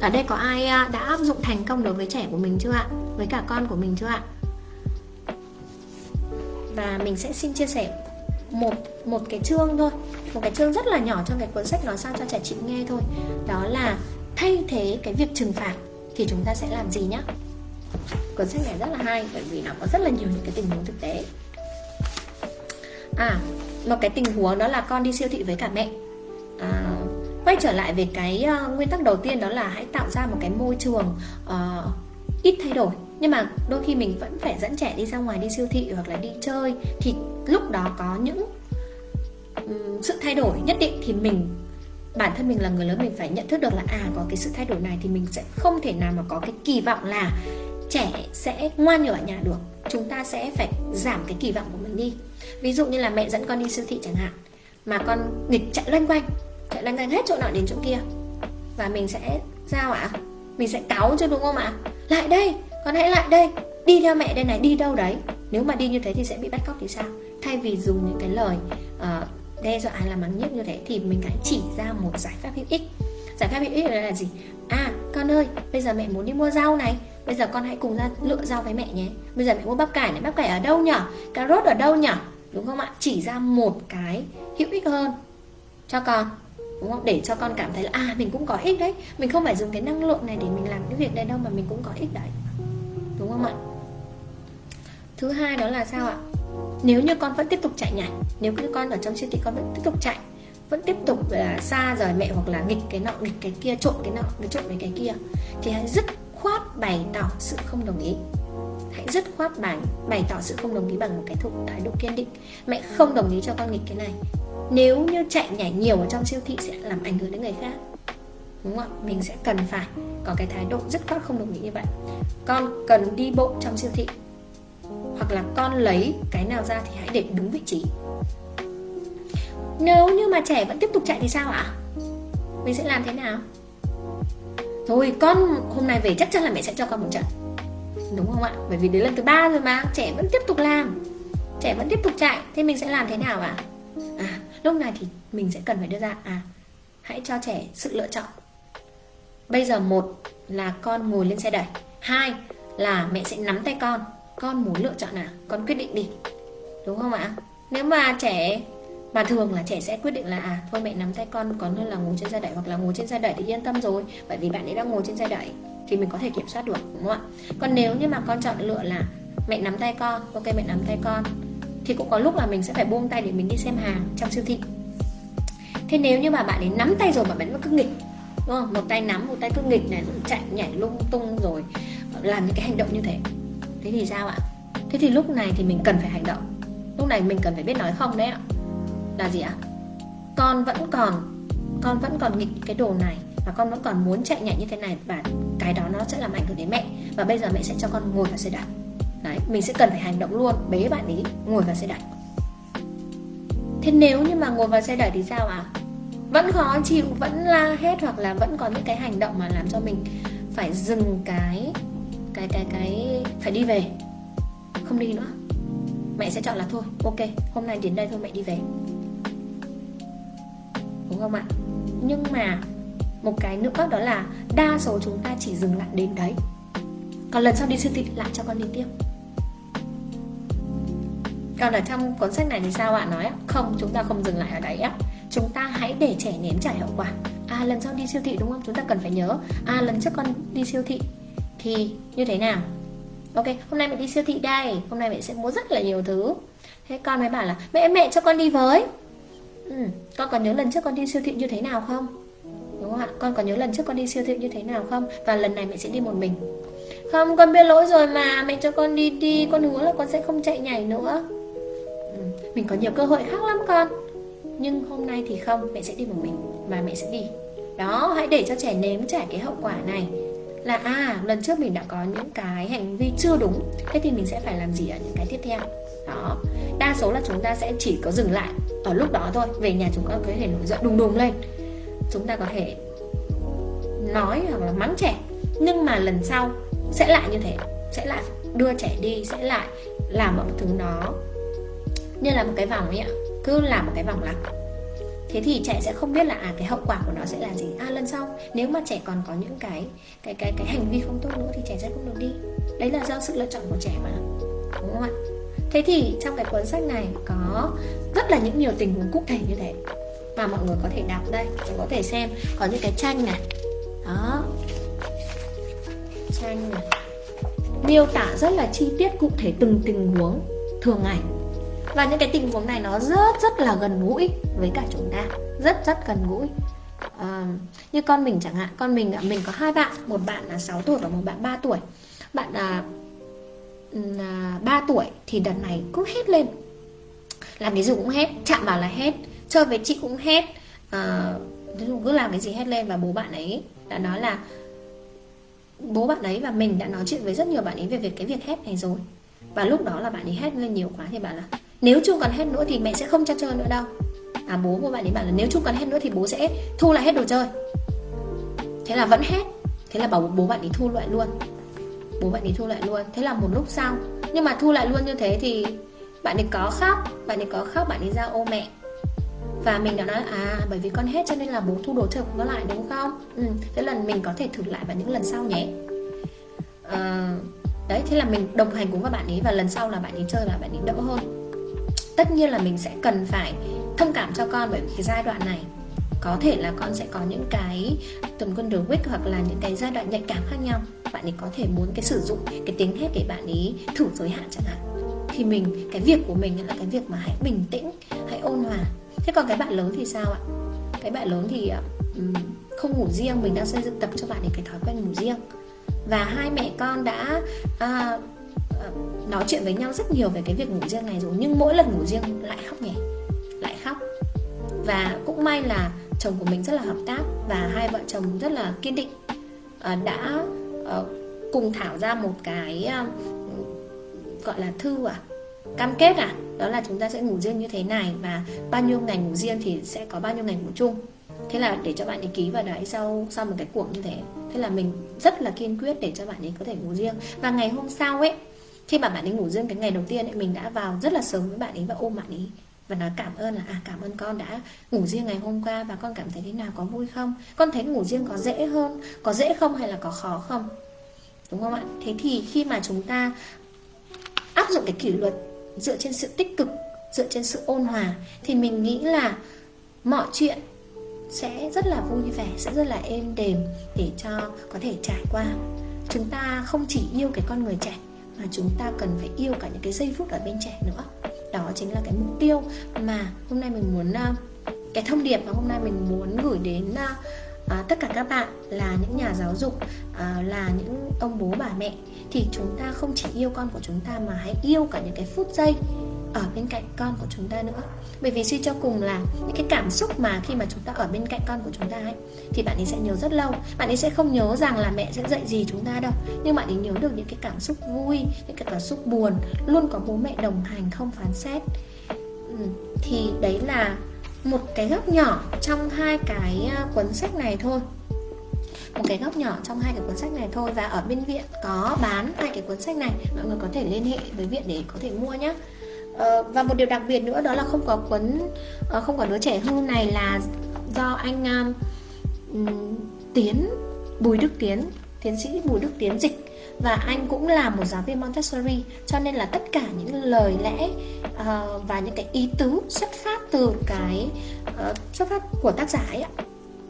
ở đây có ai à, đã áp dụng thành công đối với trẻ của mình chưa ạ? Với cả con của mình chưa ạ? Và mình sẽ xin chia sẻ một một cái chương thôi. Một cái chương rất là nhỏ trong cái cuốn sách nói sao cho trẻ chịu nghe thôi. Đó là thay thế cái việc trừng phạt thì chúng ta sẽ làm gì nhá? Cuốn sách này rất là hay bởi vì nó có rất là nhiều những cái tình huống thực tế. À một cái tình huống đó là con đi siêu thị với cả mẹ quay trở lại về cái uh, nguyên tắc đầu tiên đó là hãy tạo ra một cái môi trường uh, ít thay đổi. Nhưng mà đôi khi mình vẫn phải dẫn trẻ đi ra ngoài đi siêu thị hoặc là đi chơi thì lúc đó có những um, sự thay đổi nhất định thì mình bản thân mình là người lớn mình phải nhận thức được là à có cái sự thay đổi này thì mình sẽ không thể nào mà có cái kỳ vọng là trẻ sẽ ngoan như ở nhà được. Chúng ta sẽ phải giảm cái kỳ vọng của mình đi. Ví dụ như là mẹ dẫn con đi siêu thị chẳng hạn mà con nghịch chạy loanh quanh thể lanh quanh hết chỗ nào đến chỗ kia. Và mình sẽ sao ạ? Mình sẽ cáu chứ đúng không ạ? Lại đây con hãy lại đây. Đi theo mẹ đây này đi đâu đấy? Nếu mà đi như thế thì sẽ bị bắt cóc thì sao? Thay vì dùng những cái lời uh, đe dọa hay là mắng nhiếc như thế thì mình hãy chỉ ra một giải pháp hữu ích. Giải pháp hữu ích là gì? À con ơi bây giờ mẹ muốn đi mua rau này. Bây giờ con hãy cùng ra lựa rau với mẹ nhé. Bây giờ mẹ mua bắp cải này. Bắp cải ở đâu nhở? Cà rốt ở đâu nhở? Đúng không ạ? Chỉ ra một cái hữu ích hơn cho con đúng không? Để cho con cảm thấy là à mình cũng có ích đấy. Mình không phải dùng cái năng lượng này để mình làm cái việc này đâu mà mình cũng có ích đấy. Đúng không ạ? Thứ hai đó là sao ạ? Nếu như con vẫn tiếp tục chạy nhảy, nếu như con ở trong siêu thị con vẫn tiếp tục chạy, vẫn tiếp tục là xa rời mẹ hoặc là nghịch cái nọ, nghịch cái kia trộn cái nọ cái trộn với cái kia, thì hãy dứt khoát bày tỏ sự không đồng ý. Hãy dứt khoát bày bày tỏ sự không đồng ý bằng một cái thụ thái độ kiên định. Mẹ không đồng ý cho con nghịch cái này nếu như chạy nhảy nhiều ở trong siêu thị sẽ làm ảnh hưởng đến người khác. Đúng không ạ? Mình sẽ cần phải có cái thái độ rất khoát không đồng ý như vậy. Con cần đi bộ trong siêu thị. Hoặc là con lấy cái nào ra thì hãy để đúng vị trí. Nếu như mà trẻ vẫn tiếp tục chạy thì sao ạ? Mình sẽ làm thế nào? Thôi, con hôm nay về chắc chắn là mẹ sẽ cho con một trận. Đúng không ạ? Bởi vì đến lần thứ ba rồi mà, trẻ vẫn tiếp tục làm. Trẻ vẫn tiếp tục chạy, thế mình sẽ làm thế nào ạ? à lúc này thì mình sẽ cần phải đưa ra à hãy cho trẻ sự lựa chọn. Bây giờ một là con ngồi lên xe đẩy, hai là mẹ sẽ nắm tay con. Con muốn lựa chọn nào? Con quyết định đi. Đúng không ạ? Nếu mà trẻ, mà thường là trẻ sẽ quyết định là à thôi mẹ nắm tay con còn hơn là ngồi trên xe đẩy hoặc là ngồi trên xe đẩy thì yên tâm rồi. Bởi vì bạn ấy đang ngồi trên xe đẩy thì mình có thể kiểm soát được, đúng không ạ? Còn nếu như mà con chọn lựa là mẹ nắm tay con, ok mẹ nắm tay con thì cũng có lúc là mình sẽ phải buông tay để mình đi xem hàng trong siêu thị. Thế nếu như mà bạn ấy nắm tay rồi mà bạn vẫn cứ nghịch, đúng không? Một tay nắm, một tay cứ nghịch này chạy nhảy lung tung rồi làm những cái hành động như thế. Thế thì sao ạ? Thế thì lúc này thì mình cần phải hành động. Lúc này mình cần phải biết nói không đấy ạ. Là gì ạ? Con vẫn còn, con vẫn còn nghịch cái đồ này và con vẫn còn muốn chạy nhảy như thế này và cái đó nó sẽ làm ảnh hưởng đến mẹ. Và bây giờ mẹ sẽ cho con ngồi vào xe đạp đấy, mình sẽ cần phải hành động luôn. Bế bạn ấy ngồi vào xe đẩy. Thế nếu như mà ngồi vào xe đẩy thì sao ạ? À? vẫn khó chịu, vẫn la hét hoặc là vẫn có những cái hành động mà làm cho mình phải dừng cái cái cái cái, phải đi về. Không đi nữa. Mẹ sẽ chọn là thôi, ok, hôm nay đến đây thôi, mẹ đi về. Đúng không ạ? Nhưng mà một cái nữa đó là đa số chúng ta chỉ dừng lại đến đấy. Còn lần sau đi siêu thị lại cho con đi tiếp còn ở trong cuốn sách này thì sao bạn nói không chúng ta không dừng lại ở đấy á. Chúng ta hãy để trẻ nếm trải hậu quả. À lần sau đi siêu thị đúng không? Chúng ta cần phải nhớ. À lần trước con đi siêu thị thì như thế nào? Ok hôm nay mẹ đi siêu thị đây. Hôm nay mẹ sẽ mua rất là nhiều thứ. Thế con mới bảo là mẹ mẹ cho con đi với. Ừ, con còn nhớ lần trước con đi siêu thị như thế nào không? Đúng không ạ? Con còn nhớ lần trước con đi siêu thị như thế nào không? Và lần này mẹ sẽ đi một mình. Không con biết lỗi rồi mà. Mẹ cho con đi đi. Con hứa là con sẽ không chạy nhảy nữa mình có nhiều cơ hội khác lắm con. Nhưng hôm nay thì không, mẹ sẽ đi một mình, mà mẹ sẽ đi. Đó, hãy để cho trẻ nếm trải cái hậu quả này. Là à lần trước mình đã có những cái hành vi chưa đúng, thế thì mình sẽ phải làm gì ở những cái tiếp theo? Đó, đa số là chúng ta sẽ chỉ có dừng lại ở lúc đó thôi. Về nhà chúng ta có thể nổi giận đùng đùng lên. Chúng ta có thể nói hoặc là mắng trẻ. Nhưng mà lần sau sẽ lại như thế. Sẽ lại đưa trẻ đi, sẽ lại làm mọi thứ đó như là một cái vòng ấy ạ, cứ làm một cái vòng lặp. Thế thì trẻ sẽ không biết là à cái hậu quả của nó sẽ là gì. À lần sau, nếu mà trẻ còn có những cái cái cái cái hành vi không tốt nữa thì trẻ sẽ không được đi. Đấy là do sự lựa chọn của trẻ mà, đúng không ạ? Thế thì trong cái cuốn sách này có rất là những nhiều tình huống cụ thể như thế mà mọi người có thể đọc đây. Có thể xem. Có những cái tranh này. Đó. Tranh này. Miêu tả rất là chi tiết cụ thể từng tình huống thường ngày và những cái tình huống này nó rất rất là gần gũi với cả chúng ta. Rất rất gần gũi. À, như con mình chẳng hạn. Con mình mình có hai bạn. Một bạn là 6 tuổi và một bạn 3 tuổi. Bạn là à, ừ, à 3 tuổi thì đợt này cứ hét lên. Làm cái gì cũng hét. Chạm vào là hét. Chơi với chị cũng hét. À, cứ làm cái gì hét lên và bố bạn ấy đã nói là bố bạn ấy và mình đã nói chuyện với rất nhiều bạn ấy về việc cái việc hét này rồi. Và lúc đó là bạn ấy hét lên nhiều quá thì bạn là nếu chung còn hết nữa thì mẹ sẽ không cho chơi nữa đâu. À bố của bạn ấy bảo là nếu chung còn hết nữa thì bố sẽ thu lại hết đồ chơi. Thế là vẫn hết. Thế là bảo bố bạn ấy thu lại luôn. Bố bạn ấy thu lại luôn. Thế là một lúc sau nhưng mà thu lại luôn như thế thì bạn ấy có khóc bạn ấy có khóc bạn ấy ra ô mẹ. Và mình đã nói à bởi vì con hết cho nên là bố thu đồ chơi của nó lại đúng không? Ừ, thế lần mình có thể thử lại vào những lần sau nhé. À, đấy thế là mình đồng hành cùng các bạn ấy và lần sau là bạn ấy chơi và bạn ấy đỡ hơn tất nhiên là mình sẽ cần phải thông cảm cho con bởi vì cái giai đoạn này. Có thể là con sẽ có những cái tuần quân đường week hoặc là những cái giai đoạn nhạy cảm khác nhau. Bạn ấy có thể muốn cái sử dụng cái tiếng hét để bạn ấy thử giới hạn chẳng hạn. Thì mình cái việc của mình là cái việc mà hãy bình tĩnh hãy ôn hòa. Thế còn cái bạn lớn thì sao ạ? Cái bạn lớn thì um, không ngủ riêng mình đang xây dựng tập cho bạn ấy cái thói quen ngủ riêng. Và hai mẹ con đã uh, nói chuyện với nhau rất nhiều về cái việc ngủ riêng này rồi, nhưng mỗi lần ngủ riêng lại khóc nhỉ? Lại khóc. Và cũng may là chồng của mình rất là hợp tác và hai vợ chồng rất là kiên định. Ờ, đã ờ, cùng thảo ra một cái ờ, gọi là thư à cam kết à đó là chúng ta sẽ ngủ riêng như thế này và bao nhiêu ngày ngủ riêng thì sẽ có bao nhiêu ngày ngủ chung. Thế là để cho bạn ấy ký vào đấy sau sau một cái cuộc như thế. Thế là mình rất là kiên quyết để cho bạn ấy có thể ngủ riêng. Và ngày hôm sau ấy khi mà bạn ấy ngủ riêng cái ngày đầu tiên ấy, mình đã vào rất là sớm với bạn ấy và ôm bạn ấy và nói cảm ơn là à cảm ơn con đã ngủ riêng ngày hôm qua và con cảm thấy thế nào, có vui không? Con thấy ngủ riêng có dễ hơn, có dễ không hay là có khó không? Đúng không ạ? Thế thì khi mà chúng ta áp dụng cái kỷ luật dựa trên sự tích cực, dựa trên sự ôn hòa, thì mình nghĩ là mọi chuyện sẽ rất là vui vẻ, sẽ rất là êm đềm để cho có thể trải qua. Chúng ta không chỉ yêu cái con người trẻ mà chúng ta cần phải yêu cả những cái giây phút ở bên trẻ nữa. Đó chính là cái mục tiêu mà hôm nay mình muốn à, cái thông điệp mà hôm nay mình muốn gửi đến à, à, tất cả các bạn là những nhà giáo dục à, là những ông bố bà mẹ. Thì chúng ta không chỉ yêu con của chúng ta mà hãy yêu cả những cái phút giây ở bên cạnh con của chúng ta nữa. Bởi vì suy cho cùng là những cái cảm xúc mà khi mà chúng ta ở bên cạnh con của chúng ta ấy thì bạn ấy sẽ nhớ rất lâu. Bạn ấy sẽ không nhớ rằng là mẹ sẽ dạy gì chúng ta đâu. Nhưng bạn ấy nhớ được những cái cảm xúc vui những cái cảm xúc buồn luôn có bố mẹ đồng hành không phán xét. Ừ, thì đấy là một cái góc nhỏ trong hai cái ờ, cuốn sách này thôi. Một cái góc nhỏ trong hai cái cuốn sách này thôi. Và ở bên viện có bán hai cái cuốn sách này. Mọi người có thể liên hệ với viện để có thể mua nhé Ờ, và một điều đặc biệt nữa đó là không có cuốn uh, ờ, không có đứa trẻ hư này là do anh um, Tiến Bùi Đức Tiến tiến sĩ Bùi Đức Tiến dịch. Và anh cũng là một giáo viên Montessori cho nên là tất cả những lời lẽ uh, và những cái ý tứ xuất phát từ cái uh, xuất phát của tác giả ấy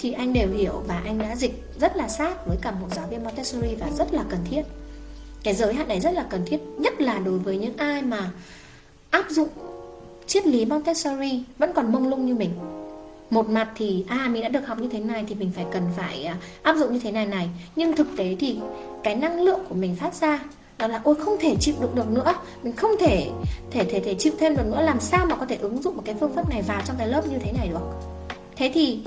thì anh đều hiểu và anh đã dịch rất là sát với cả một giáo viên Montessori và rất là cần thiết. Cái giới hạn này rất là cần thiết nhất là đối với những ai mà áp dụng triết lý Montessori vẫn còn mông lung như mình. Một mặt thì à mình đã được học như thế này thì mình phải cần phải à, áp dụng như thế này này. Nhưng thực tế thì cái năng lượng của mình phát ra đó là, ôi, không thể chịu đựng được nữa. Mình không thể thể thể thể chịu thêm được nữa. Làm sao mà có thể ứng dụng một cái phương pháp này vào trong cái lớp như thế này được? Thế thì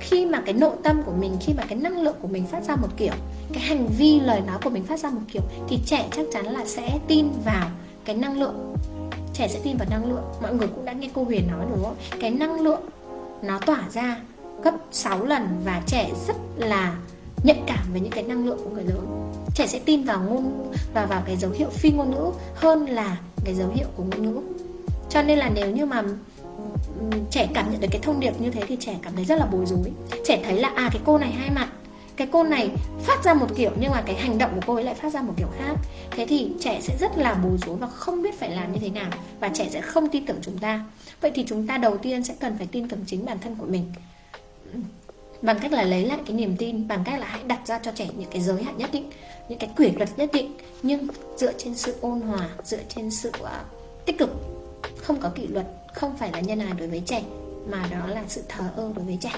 khi mà cái nội tâm của mình, khi mà cái năng lượng của mình phát ra một kiểu, cái hành vi, lời nói của mình phát ra một kiểu thì trẻ chắc chắn là sẽ tin vào cái năng lượng trẻ sẽ tin vào năng lượng. Mọi người cũng đã nghe cô huyền nói đúng không? Cái năng lượng nó tỏa ra gấp 6 lần và trẻ rất là nhạy cảm với những cái năng lượng của người lớn. Trẻ sẽ tin vào ngôn và vào cái dấu hiệu phi ngôn ngữ hơn là cái dấu hiệu của ngôn ngữ. Cho nên là nếu như mà ừ, trẻ cảm nhận được cái thông điệp như thế thì trẻ cảm thấy rất là bối rối. Trẻ thấy là à cái cô này hai mặt cái cô này phát ra một kiểu nhưng mà cái hành động của cô ấy lại phát ra một kiểu khác. Thế thì trẻ sẽ rất là bối rối và không biết phải làm như thế nào và trẻ sẽ không tin tưởng chúng ta. Vậy thì chúng ta đầu tiên sẽ cần phải tin tưởng chính bản thân của mình. Bằng cách là lấy lại cái niềm tin bằng cách là hãy đặt ra cho trẻ những cái giới hạn nhất định những cái quy luật nhất định nhưng dựa trên sự ôn hòa dựa trên sự uh, tích cực. Không có kỷ luật không phải là nhân ái đối với trẻ mà đó là sự thờ ơ đối với trẻ.